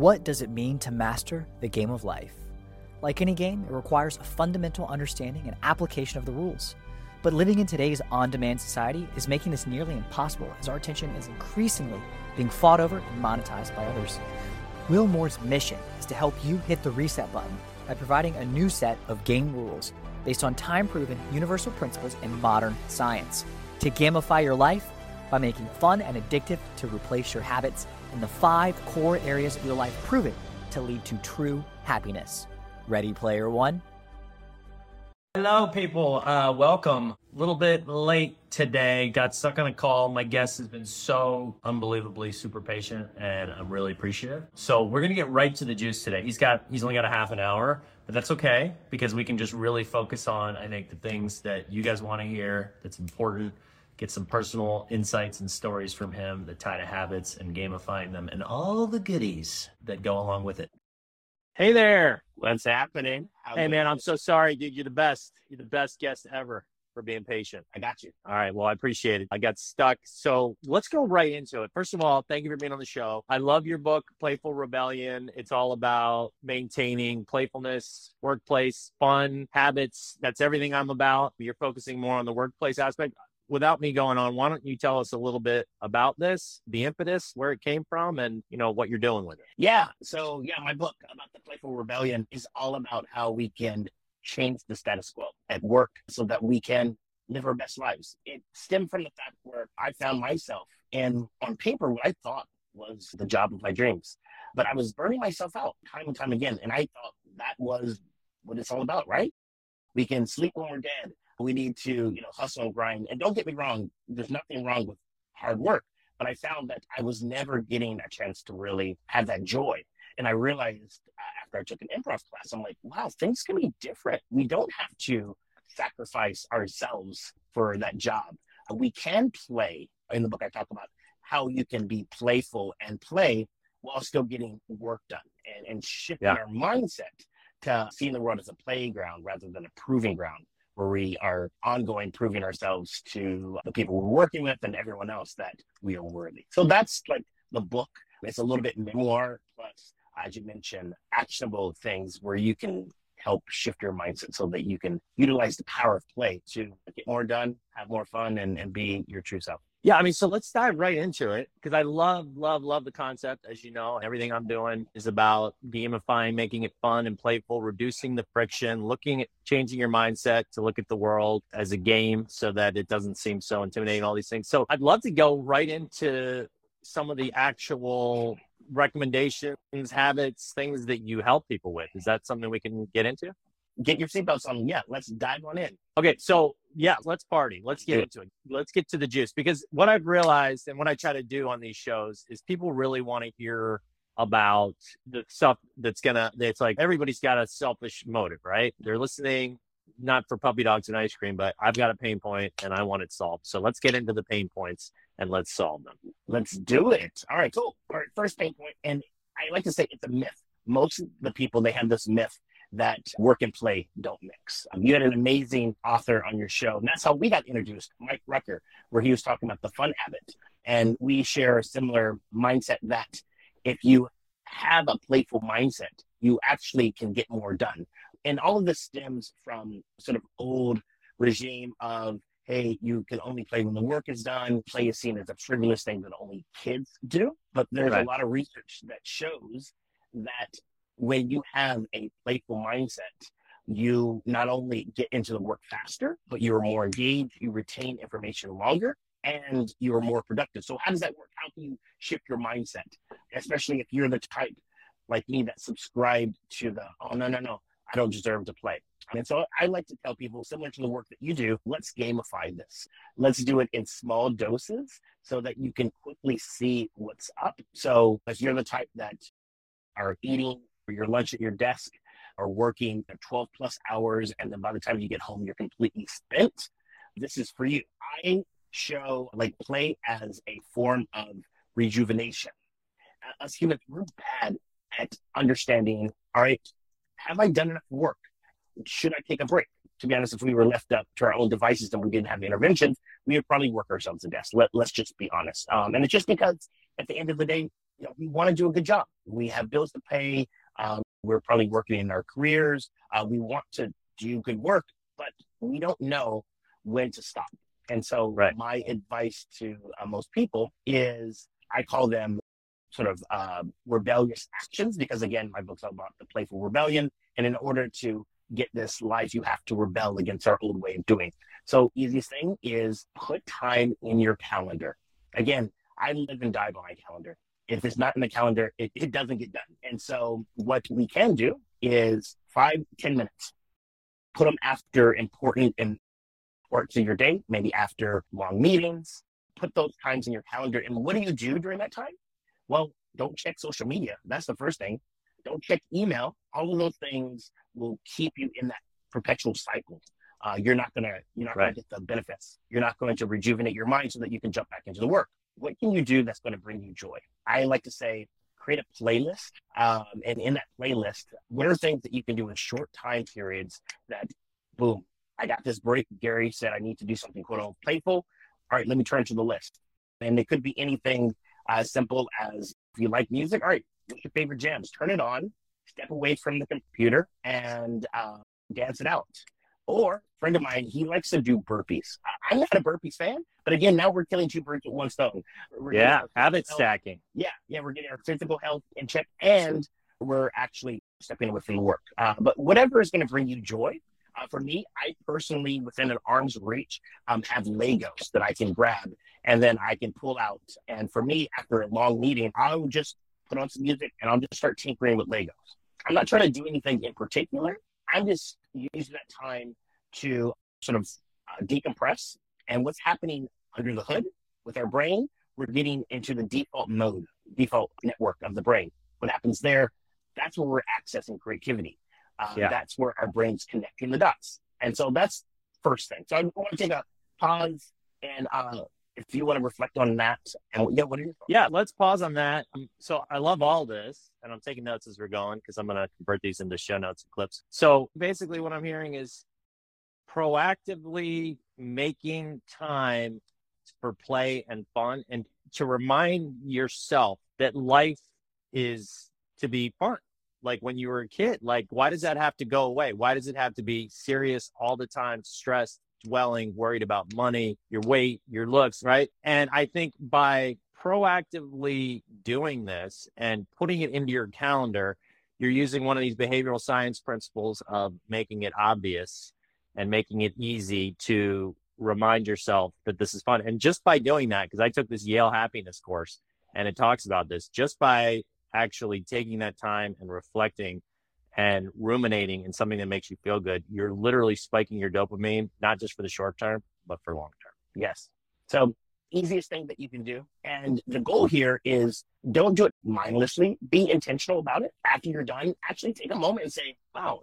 What does it mean to master the game of life? Like any game, it requires a fundamental understanding and application of the rules. But living in today's on demand society is making this nearly impossible as our attention is increasingly being fought over and monetized by others. Will Moore's mission is to help you hit the reset button by providing a new set of game rules based on time proven universal principles and modern science to gamify your life by making fun and addictive to replace your habits in the five core areas of your life proven to lead to true happiness. Ready, player one? Hello, people. Uh, welcome. A little bit late today. Got stuck on a call. My guest has been so unbelievably super patient, and I'm really appreciative. So we're gonna get right to the juice today. He's got he's only got a half an hour, but that's okay because we can just really focus on I think the things that you guys want to hear. That's important. Get some personal insights and stories from him that tie to habits and gamifying them, and all the goodies that go along with it. Hey there. What's happening? How's Hey it man, I'm so sorry, dude. You're the best. You're the best guest ever for being patient. I got you. All right. Well, I appreciate it. I got stuck. So let's go right into it. First of all, thank you for being on the show. I love your book, Playful Rebellion. It's all about maintaining playfulness, workplace, fun, habits. That's everything I'm about. You're focusing more on the workplace aspect. Without me going on, why don't you tell us a little bit about this, the impetus, where it came from, and you know what you're doing with it? Yeah. So yeah, my book about the playful rebellion is all about how we can change the status quo at work so that we can live our best lives. It stemmed from the fact where I found myself and on paper what I thought was the job of my dreams. But I was burning myself out time and time again. And I thought that was what it's all about, right? We can sleep when we're dead. We need to, you know, hustle and grind. And don't get me wrong, there's nothing wrong with hard work. But I found that I was never getting a chance to really have that joy. And I realized uh, after I took an improv class, I'm like, wow, things can be different. We don't have to sacrifice ourselves for that job. Uh, We can play. In the book, I talk about how you can be playful and play while still getting work done and, and shifting Yeah. our mindset to seeing the world as a playground rather than a proving ground where we are ongoing proving ourselves to the people we're working with and everyone else that we are worthy. So that's like the book. It's a little bit memoir plus, as you mentioned, actionable things where you can help shift your mindset so that you can utilize the power of play to get more done, have more fun, and, and be your true self. Yeah, I mean, so let's dive right into it because I love, love, love the concept. As you know, everything I'm doing is about gamifying, making it fun and playful, reducing the friction, looking at changing your mindset to look at the world as a game so that it doesn't seem so intimidating, all these things. So I'd love to go right into some of the actual recommendations, habits, things that you help people with. Is that something we can get into? Get your seatbelts on. Yeah, let's dive on in. Okay, so yeah, let's party. Let's get Yeah. into it. Let's get to the juice because what I've realized and what I try to do on these shows is people really want to hear about the stuff that's gonna. It's like everybody's got a selfish motive, right? They're listening not for puppy dogs and ice cream, but I've got a pain point and I want it solved. So let's get into the pain points and let's solve them. Let's do it. All right, cool. All right, first pain point, and I like to say it's a myth. Most of the people they have this myth that work and play don't mix. Um, you had an amazing author on your show, and that's how we got introduced, Mike Rucker, where he was talking about the fun habit, and we share a similar mindset that if you have a playful mindset, you actually can get more done. And all of this stems from sort of old regime of hey, you can only play when the work is done. Play is seen as a frivolous thing that only kids do. But there's Right. a lot of research that shows that when you have a playful mindset, you not only get into the work faster, but you're more engaged, you retain information longer, and you're more productive. So, how does that work? How can you shift your mindset, especially if you're the type like me that subscribed to the, oh, no, no, no, I don't deserve to play. And so I like to tell people, similar to the work that you do, let's gamify this. Let's do it in small doses so that you can quickly see what's up. So if you're the type that are eating your lunch at your desk or working 12 plus hours, and then by the time you get home, you're completely spent, this is for you. I show like play as a form of rejuvenation. Us humans, we're bad at understanding, all right, have I done enough work? Should I take a break? To be honest, if we were left up to our own devices and we didn't have interventions, we would probably work ourselves to death. Let, let's just be honest. Um, and it's just because at the end of the day, you know, we want to do a good job. We have bills to pay. Um, we're probably working in our careers. Uh, we want to do good work, but we don't know when to stop. And so, right. my advice to uh, most people is I call them sort of uh, rebellious actions because, again, my book's all about the playful rebellion. And in order to get this life, you have to rebel against our old way of doing. So, easiest thing is put time in your calendar. Again, I live and die by my calendar. If it's not in the calendar, it, it doesn't get done. And so, what we can do is five, ten minutes. Put them after important and parts of your day, maybe after long meetings. Put those times in your calendar. And what do you do during that time? Well, don't check social media. That's the first thing. Don't check email. All of those things will keep you in that perpetual cycle. Uh, you're not gonna you're not right. gonna get the benefits. You're not going to rejuvenate your mind so that you can jump back into the work. What can you do that's going to bring you joy? I like to say create a playlist, um, and in that playlist, what are things that you can do in short time periods that, boom, I got this break. Gary said I need to do something quote unquote playful. All right, let me turn to the list. And it could be anything as simple as if you like music, all right, what's your favorite jams? Turn it on, step away from the computer, and uh, dance it out. Or a friend of mine, he likes to do burpees. I'm not a burpees fan, but again, now we're killing two birds with one stone. We're yeah, habit stacking. Yeah, yeah, we're getting our physical health in check, and we're actually stepping away from the work. Uh, but whatever is going to bring you joy, uh, for me, I personally, within an arm's reach, um, have Legos that I can grab and then I can pull out. And for me, after a long meeting, I'll just put on some music and I'll just start tinkering with Legos. I'm not trying to do anything in particular. I'm just using that time to sort of uh, decompress. And what's happening under the hood with our brain, we're getting into the default mode, default network of the brain. What happens there? That's where we're accessing creativity. Uh, yeah. That's where our brain's connecting the dots. And so that's first thing. So I want to take a pause and uh, if you want to reflect on that and yeah, what are thoughts? Yeah, let's pause on that. Um, so I love all this and I'm taking notes as we're going because I'm going to convert these into show notes and clips. So basically what I'm hearing is proactively making time for play and fun and to remind yourself that life is to be fun like when you were a kid like why does that have to go away why does it have to be serious all the time stressed dwelling worried about money your weight your looks right? And i think by proactively doing this and putting it into your calendar you're using one of these behavioral science principles of making it obvious and making it easy to remind yourself that this is fun. And just by doing that because i took this yale happiness course and it talks about this just by actually taking that time and reflecting and ruminating in something that makes you feel good, you're literally spiking your dopamine, not just for the short term, but for long term. Yes. So easiest thing that you can do. And the goal here is don't do it mindlessly. Be intentional about it. After you're done, actually take a moment and say, wow,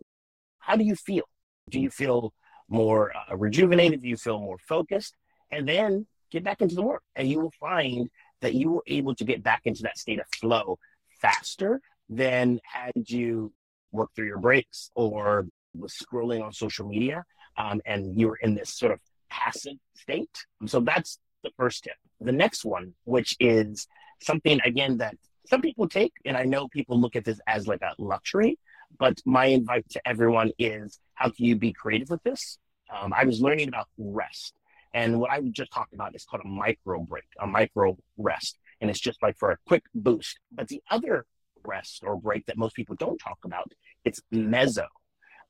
how do you feel? Do you feel more uh, rejuvenated? Do you feel more focused? And then get back into the work. And you will find that you were able to get back into that state of flow faster than had you worked through your breaks or was scrolling on social media um, and you were in this sort of passive state. So that's the first tip. The next one, which is something again that some people take, and I know people look at this as like a luxury, but my invite to everyone is how can you be creative with this? Um, I was learning about rest. And what I just talked about is called a micro break, a micro rest and it's just like for a quick boost. But the other rest or break that most people don't talk about, it's mezzo,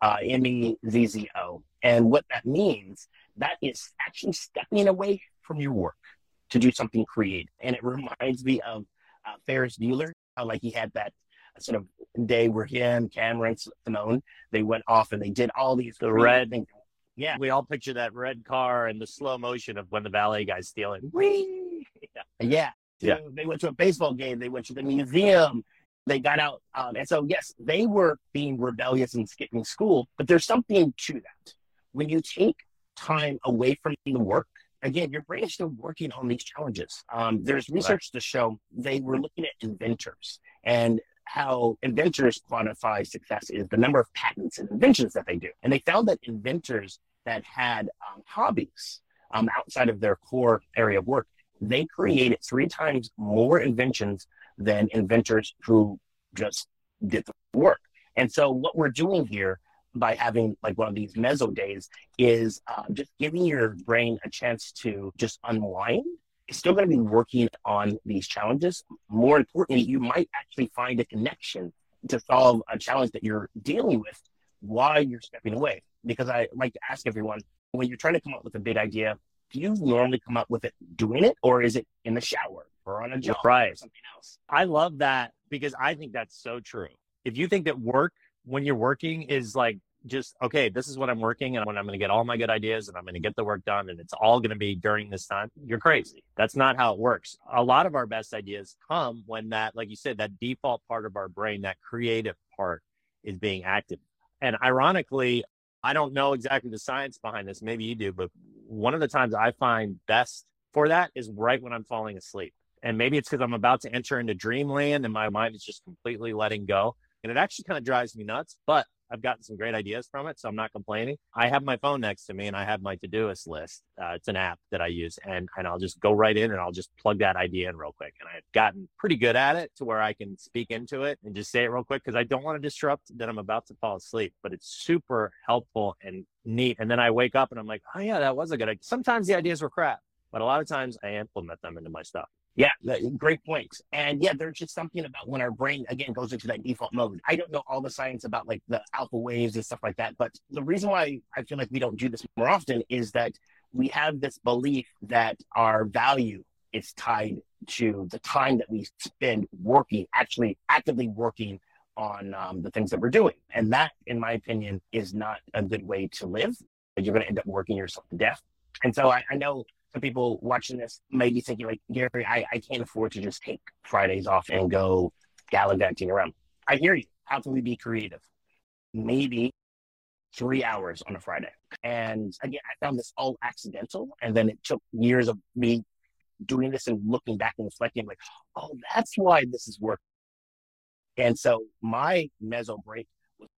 uh, M-E-Z-Z-O. And what that means, that is actually stepping away from your work to do something creative. And it reminds me of uh, Ferris Bueller, how like he had that sort of day where him, Cameron, Simone, they went off and they did all these the red things. Yeah, we all picture that red car and the slow motion of when the valet guy's stealing. Whee! Yeah. yeah yeah. they went to a baseball game, they went to the museum, they got out. Um, and so, yes, they were being rebellious and skipping school, but there's something to that. When you take time away from the work, again, your brain is still working on these challenges. Um, there's research right. to show they were looking at inventors and how inventors quantify success is the number of patents and inventions that they do. And they found that inventors that had um, hobbies um, outside of their core area of work they created three times more inventions than inventors who just did the work. And so what we're doing here by having like one of these mezzo days is uh, just giving your brain a chance to just unwind. It's still going to be working on these challenges. More importantly, you might actually find a connection to solve a challenge that you're dealing with while you're stepping away. Because I like to ask everyone when you're trying to come up with a big idea, do you normally come up with it doing it, or is it in the shower or on a job right. or something else? I love that because I think that's so true. If you think that work when you're working is like just okay this is what i'm working and when i'm going to get all my good ideas and i'm going to get the work done and it's all going to be during this time you're crazy that's not how it works a lot of our best ideas come when that like you said that default part of our brain that creative part is being active and ironically I don't know exactly the science behind this. Maybe you do, but one of the times I find best for that is right when I'm falling asleep. And maybe it's because I'm about to enter into dreamland and my mind is just completely letting go. And it actually kind of drives me nuts. But I've gotten some great ideas from it, so I'm not complaining. I have my phone next to me and I have my Todoist list. Uh, it's an app that I use, and and I'll just go right in and I'll just plug that idea in real quick. And I've gotten pretty good at it to where I can speak into it and just say it real quick because I don't want to disrupt that I'm about to fall asleep. But it's super helpful and neat. And then I wake up and I'm like, oh yeah, that was a good idea. Sometimes the ideas were crap, but a lot of times I implement them into my stuff. Yeah, great points. And yeah, there's just something about when our brain again goes into that default mode. I don't know all the science about like the alpha waves and stuff like that, but the reason why I feel like we don't do this more often is that we have this belief that our value is tied to the time that we spend working, actually actively working on um, the things that we're doing. And that, in my opinion, is not a good way to live. You're going to end up working yourself to death. And so I, I know people watching this may be thinking like, Gary, I, I can't afford to just take Fridays off and go gallivanting around. I hear you. How can we be creative? Maybe three hours on a Friday. And again, I found this all accidental. And then it took years of me doing this and looking back and reflecting, like, oh, that's why this is working. And so my meso break was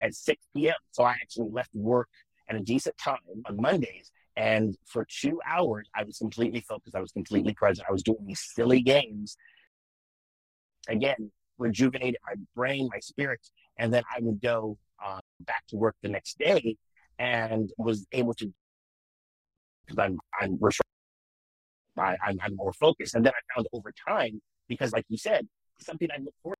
at 6 p.m. So I actually left work at a decent time on Mondays and for two hours, I was completely focused. I was completely present. I was doing these silly games. Again, rejuvenated my brain, my spirit. And then I would go uh, back to work the next day and was able to, because I'm, I'm, I, I'm, I'm more focused. And then I found over time, because like you said, something I look forward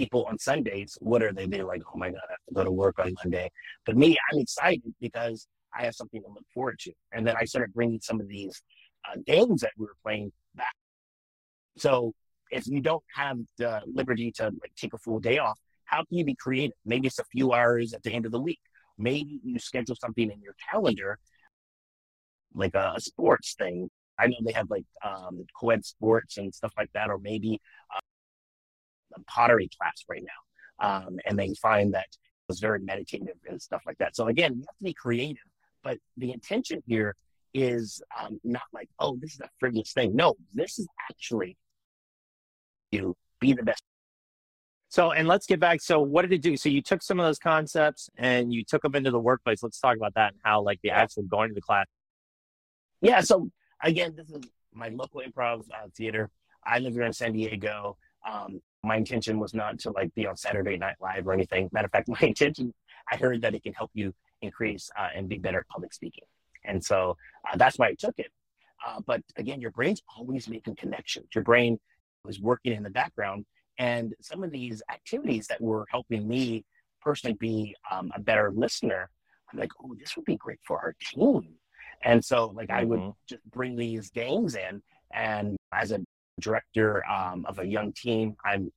to people on Sundays, what are they? They're like, oh my God, I have to go to work on Monday. But me, I'm excited because I have something to look forward to. And then I started bringing some of these uh, games that we were playing back. So if you don't have the liberty to like take a full day off, how can you be creative? Maybe it's a few hours at the end of the week. Maybe you schedule something in your calendar, like a, a sports thing. I know they have like um, co-ed sports and stuff like that, or maybe uh, a pottery class right now. Um, and they find that it's very meditative and stuff like that. So again, you have to be creative but the intention here is um, not like, oh, this is a frivolous thing. No, this is actually you be the best. So, and let's get back. So, what did it do? So, you took some of those concepts and you took them into the workplace. Let's talk about that and how, like, the actual going to the class. Yeah. So, again, this is my local improv uh, theater. I live here in San Diego. Um, my intention was not to like be on Saturday Night Live or anything. Matter of fact, my intention, I heard that it can help you increase uh, and be better at public speaking. And so uh, that's why I took it. Uh, but again, your brain's always making connections. Your brain was working in the background. And some of these activities that were helping me personally be um, a better listener, I'm like, oh, this would be great for our team. And so, like, mm-hmm. I would mm-hmm. just bring these games in. And as a director um, of a young team, I'm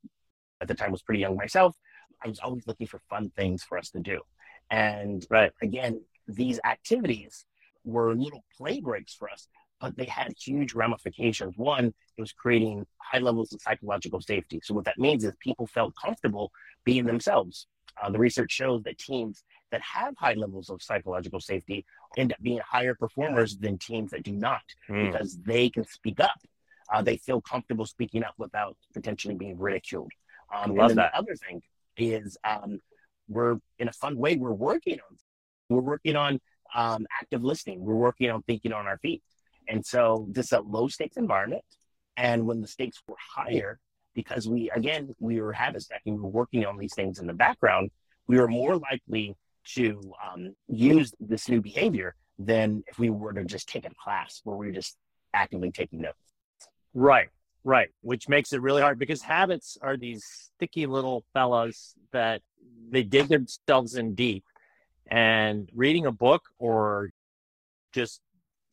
at the time was pretty young myself. I was always looking for fun things for us to do. And right. again, these activities were little play breaks for us, but they had huge ramifications. One, it was creating high levels of psychological safety. So what that means is people felt comfortable being themselves. Uh, the research shows that teams that have high levels of psychological safety end up being higher performers than teams that do not mm. because they can speak up. Uh, they feel comfortable speaking up without potentially being ridiculed. Um, Love and that. the other thing is um, we're in a fun way we're working on we're working on um, active listening. We're working on thinking on our feet. And so this is a low stakes environment. And when the stakes were higher, because we, again, we were habit stacking, we were working on these things in the background, we were more likely to um, use this new behavior than if we were to just take a class where we were just actively taking notes. Right, right. Which makes it really hard because habits are these sticky little fellas that they dig themselves in deep. And reading a book or just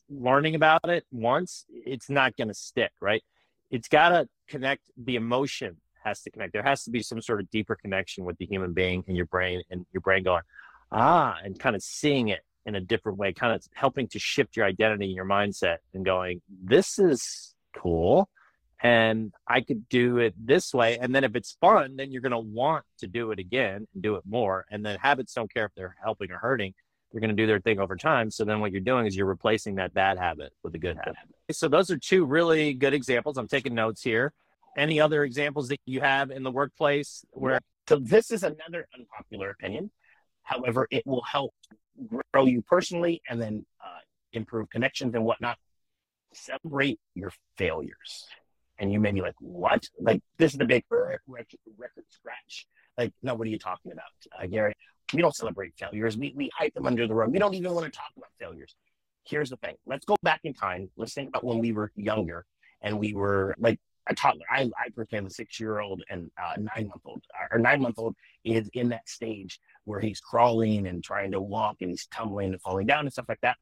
learning about it once, it's not going to stick, right? It's got to connect. The emotion has to connect. There has to be some sort of deeper connection with the human being and your brain, and your brain going, ah, and kind of seeing it in a different way, kind of helping to shift your identity and your mindset and going, this is cool. And I could do it this way. And then if it's fun, then you're going to want to do it again and do it more. And then habits don't care if they're helping or hurting. They're going to do their thing over time. So then what you're doing is you're replacing that bad habit with a good habit. So those are two really good examples. I'm taking notes here. Any other examples that you have in the workplace where? So this is another unpopular opinion. However, it will help grow you personally and then uh, improve connections and whatnot. Celebrate your failures. And you may be like, what? Like, this is the big record, record scratch. Like, no, what are you talking about, uh, Gary? We don't celebrate failures. We, we hide them under the rug. We don't even want to talk about failures. Here's the thing. Let's go back in time. Let's think about when we were younger and we were like a toddler. I, I have a six year old and uh, nine month old. Our nine month old is in that stage where he's crawling and trying to walk and he's tumbling and falling down and stuff like that.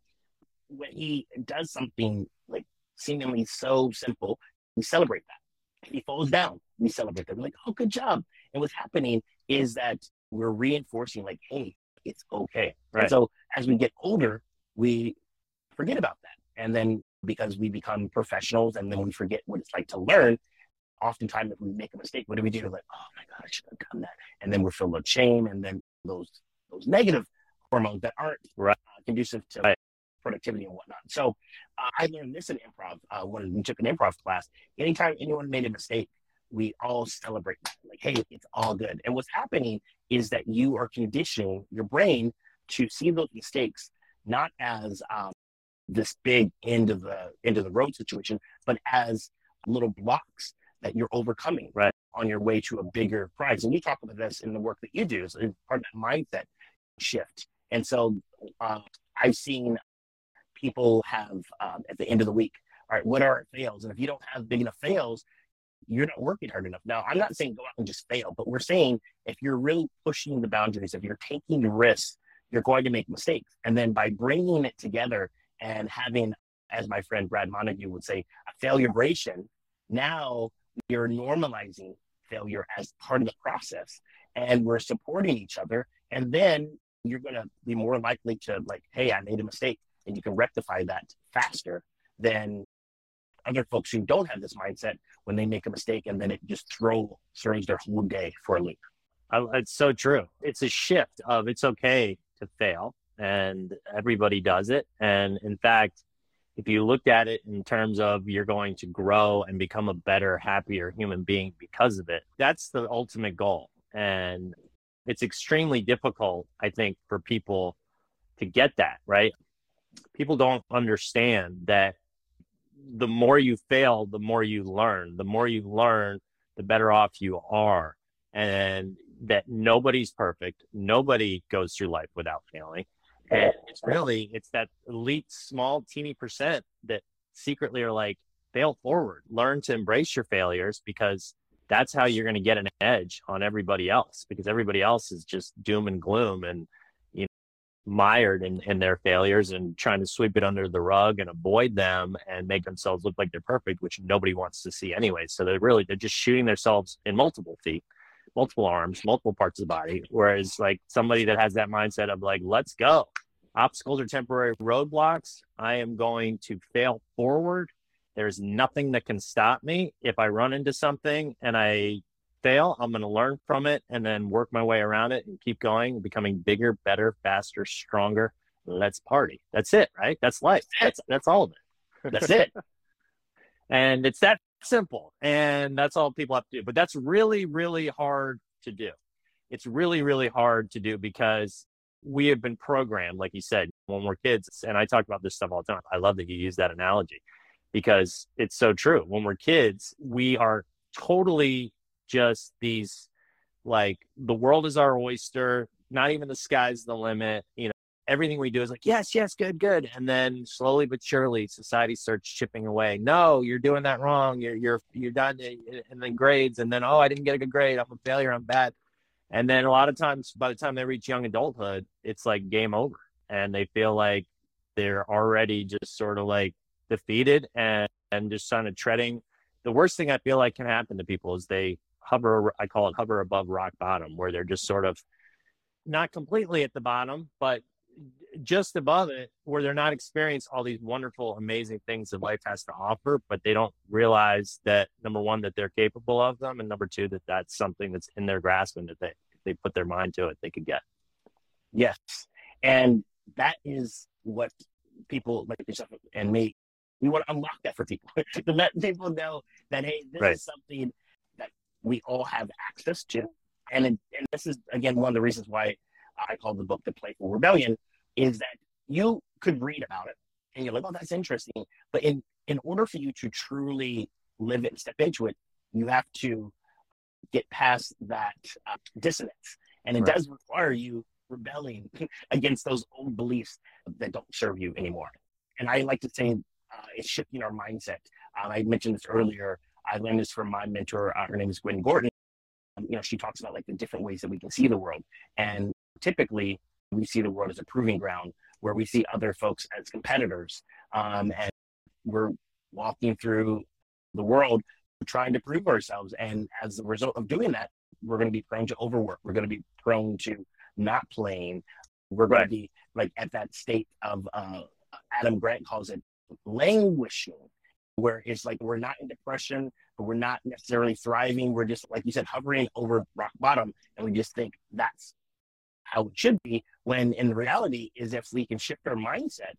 When he does something like seemingly so simple, we celebrate that. If he falls down, we celebrate that. We're like, oh, good job. And what's happening is that we're reinforcing, like, hey, it's okay. Right. And so as we get older, we forget about that. And then because we become professionals and then we forget what it's like to learn, oftentimes if we make a mistake, what do we do? We're Like, oh my God, I should have done that. And then we're filled with shame and then those those negative hormones that aren't right. conducive to right. Productivity and whatnot. So uh, I learned this in improv uh, when we took an improv class. Anytime anyone made a mistake, we all celebrate that. Like, hey, it's all good. And what's happening is that you are conditioning your brain to see those mistakes not as um, this big end of the end of the road situation, but as little blocks that you're overcoming right on your way to a bigger prize. And you talk about this in the work that you do, so part of that mindset shift. And so uh, I've seen people have um, at the end of the week, all right, what are our fails? And if you don't have big enough fails, you're not working hard enough. Now, I'm not saying go out and just fail, but we're saying if you're really pushing the boundaries, if you're taking risks, you're going to make mistakes. And then by bringing it together and having, as my friend Brad Montague would say, a failuration, now you're normalizing failure as part of the process and we're supporting each other. And then you're going to be more likely to, like, hey, I made a mistake. And you can rectify that faster than other folks who don't have this mindset when they make a mistake and then it just throw throws their whole day for a loop. It's so true. It's a shift of it's okay to fail and everybody does it. And in fact, if you looked at it in terms of you're going to grow and become a better, happier human being because of it, that's the ultimate goal. And it's extremely difficult, I think, for people to get that, right? People don't understand that the more you fail, the more you learn. The more you learn, the better off you are. And that nobody's perfect. Nobody goes through life without failing. And it's really it's that elite small teeny percent that secretly are like fail forward, learn to embrace your failures because that's how you're going to get an edge on everybody else because everybody else is just doom and gloom and mired in, in their failures and trying to sweep it under the rug and avoid them and make themselves look like they're perfect which nobody wants to see anyway so they're really they're just shooting themselves in multiple feet multiple arms, multiple parts of the body. Whereas like somebody that has that mindset of like, let's go. Obstacles are temporary roadblocks. I am going to fail forward. There's nothing that can stop me. If I run into something and I fail, I'm going to learn from it and then work my way around it and keep going, becoming bigger, better, faster, stronger. Let's party. That's it, right? That's life. That's that's all of it. That's it. and it's that simple. And that's all people have to do. But that's really, really hard to do. It's really, really hard to do because we have been programmed, like you said, when we're kids. And I talk about this stuff all the time. I love that you use that analogy. because it's so true. When we're kids, we are totally just these like the world is our oyster, not even the sky's the limit. You know, everything we do is like, yes, yes, good, good. And then slowly but surely society starts chipping away. No, you're doing that wrong. You're you're you're done and then grades and then oh I didn't get a good grade. I'm a failure, I'm bad. And then a lot of times by the time they reach young adulthood, it's like game over. And they feel like they're already just sort of like defeated and, and just kind of treading. The worst thing I feel like can happen to people is they hover, I call it hover above rock bottom, where they're just sort of not completely at the bottom, but just above it, where they're not experiencing all these wonderful, amazing things that life has to offer, but they don't realize that number one, that they're capable of them, and number two, that that's something that's in their grasp and that they, if they put their mind to it, they could get. Yes. And that is what people like yourself and me we want to unlock that for people to let people know that hey, this right. is something we all have access to, and and this is again one of the reasons why I called the book "The Playful Rebellion" is that you could read about it and you're like, oh, that's interesting, but in in order for you to truly live it and step into it, you have to get past that uh, dissonance, and it right. does require you rebelling against those old beliefs that don't serve you anymore. And I like to say uh, is shifting our mindset. Um, I mentioned this earlier. I learned this from my mentor. Uh, her name is Gwen Gordon. Um, you know, she talks about like the different ways that we can see the world, and typically we see the world as a proving ground where we see other folks as competitors, um, and we're walking through the world trying to prove ourselves. And as a result of doing that, we're going to be prone to overwork. We're going to be prone to not playing. We're going right. to be like at that state of uh, Adam Grant calls it languishing, where it's like we're not in depression, but we're not necessarily thriving. We're just, like you said, hovering over rock bottom, and we just think that's how it should be. When in reality, is if we can shift our mindset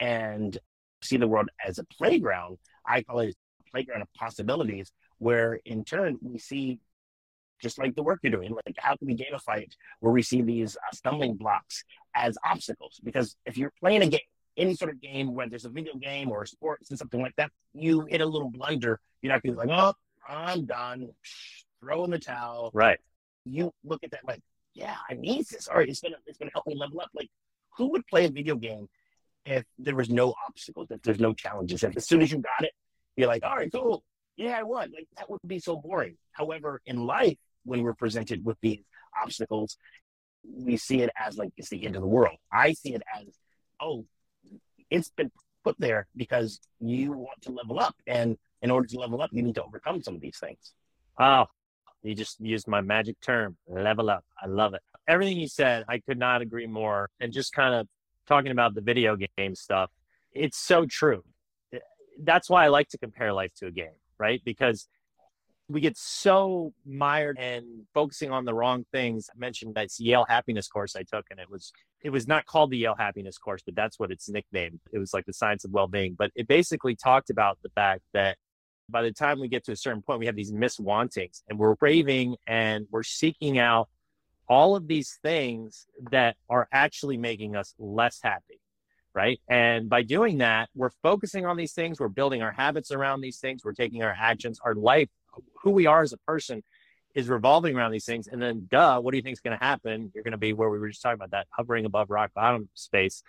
and see the world as a playground, I call it a playground of possibilities, where in turn we see just like the work you're doing. Like, how can we gamify it where we see these uh, stumbling blocks as obstacles? Because if you're playing a game any sort of game, whether there's a video game or sports and something like that, you hit a little blunder, you're not going to be like, oh, I'm done, throw in the towel. Right. You look at that like, yeah, I need this. All right, it's gonna it's gonna help me level up. Like, who would play a video game if there was no obstacles, if there's no challenges? If as soon as you got it, you're like, all right, cool, yeah, I won. Like that would be so boring. However, in life, when we're presented with these obstacles, we see it as like it's the end of the world. I see it as, oh, it's been put there because you want to level up. And in order to level up, you need to overcome some of these things. Oh, you just used my magic term, level up. I love it. Everything you said, I could not agree more. And just kind of talking about the video game stuff, it's so true. That's why I like to compare life to a game, right? Because we get so mired and focusing on the wrong things. I mentioned that Yale happiness course I took, and it was it was not called the Yale happiness course, but that's what it's nicknamed. It was like the science of well-being. But it basically talked about the fact that by the time we get to a certain point, we have these miswantings and we're craving and we're seeking out all of these things that are actually making us less happy. Right. And by doing that, we're focusing on these things. We're building our habits around these things. We're taking our actions, our life who we are as a person is revolving around these things. And then, duh, what do you think is going to happen? You're going to be where we were just talking about that hovering above rock bottom space.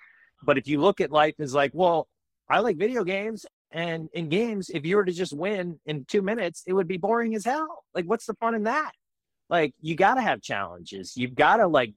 But if you look at life as like, well, I like video games. And in games, if you were to just win in two minutes, it would be boring as hell. Like, what's the fun in that? Like, you got to have challenges. You've got to like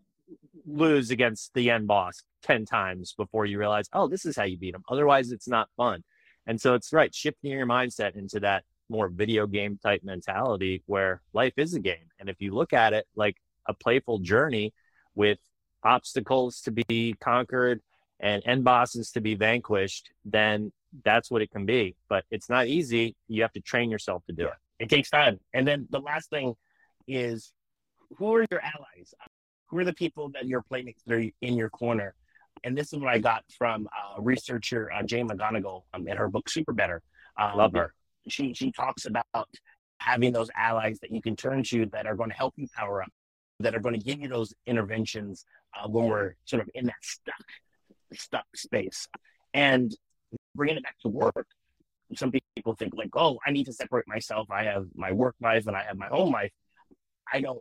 lose against the end boss 10 times before you realize, oh, this is how you beat them. Otherwise, it's not fun. And so it's right, shifting your mindset into that more video game type mentality where life is a game. And if you look at it like a playful journey with obstacles to be conquered and end bosses to be vanquished, then that's what it can be. But it's not easy. You have to train yourself to do it. It takes time. And then the last thing is who are your allies? Who are the people that you're playing that are in your corner? And this is what I got from uh, researcher uh, Jane McGonigal um, in her book SuperBetter. Um, Love her she she talks about having those allies that you can turn to that are going to help you power up, that are going to give you those interventions uh, when we're sort of in that stuck stuck space. And bringing it back to work, some people think like, oh, I need to separate myself. I have my work life and I have my home life. I don't.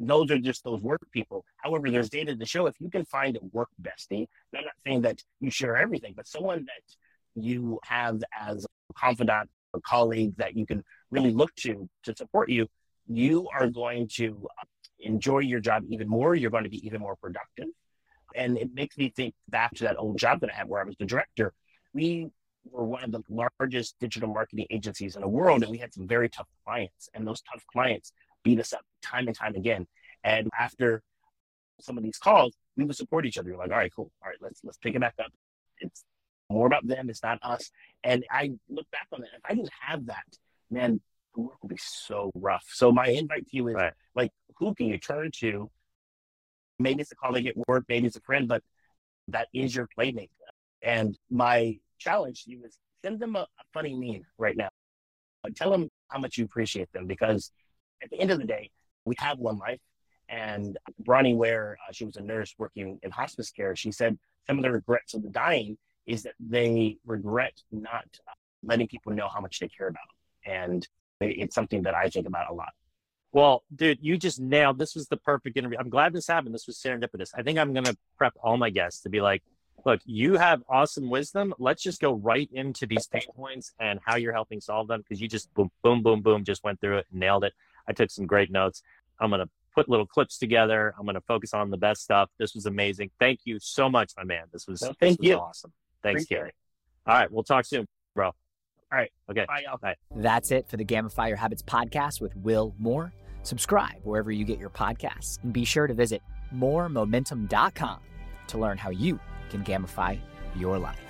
Those are just those work people. However, there's data to show if you can find a work bestie. I'm not saying that you share everything, but someone that you have as a confidant, a colleague that you can really look to to support you, you are going to enjoy your job even more. You're going to be even more productive. And it makes me think back to that old job that I had where I was the director. We were one of the largest digital marketing agencies in the world, and we had some very tough clients. And those tough clients beat us up time and time again. And after some of these calls, we would support each other. We're like, all right, cool. All right, let's let's pick it back up. It's more about them. It's not us. And I look back on it. If I didn't have that, man, the work would be so rough. So my invite to you is right. like, who can you turn to? Maybe it's a colleague at work, maybe it's a friend, but that is your playmate. And my challenge to you is send them a, a funny meme right now. Tell them how much you appreciate them because at the end of the day, we have one life. And Bronnie Ware, uh, she was a nurse working in hospice care. She said some of the regrets of the dying is that they regret not letting people know how much they care about. And it's something that I think about a lot. Well, dude, you just nailed. This was the perfect interview. I'm glad this happened. This was serendipitous. I think I'm gonna prep all my guests to be like, look, you have awesome wisdom. Let's just go right into these pain points and how you're helping solve them because you just boom, boom, boom, boom, just went through it, and nailed it. I took some great notes. I'm gonna put little clips together. I'm gonna focus on the best stuff. This was amazing. Thank you so much, my man. This was, well, thank this was you. awesome. Thanks, Appreciate Gary. It. All right, we'll talk soon, bro. All right. Okay. Bye, y'all. Bye. That's it for the Gamify Your Habits podcast with Will Moore. Subscribe wherever you get your podcasts and be sure to visit moremomentum.com to learn how you can gamify your life.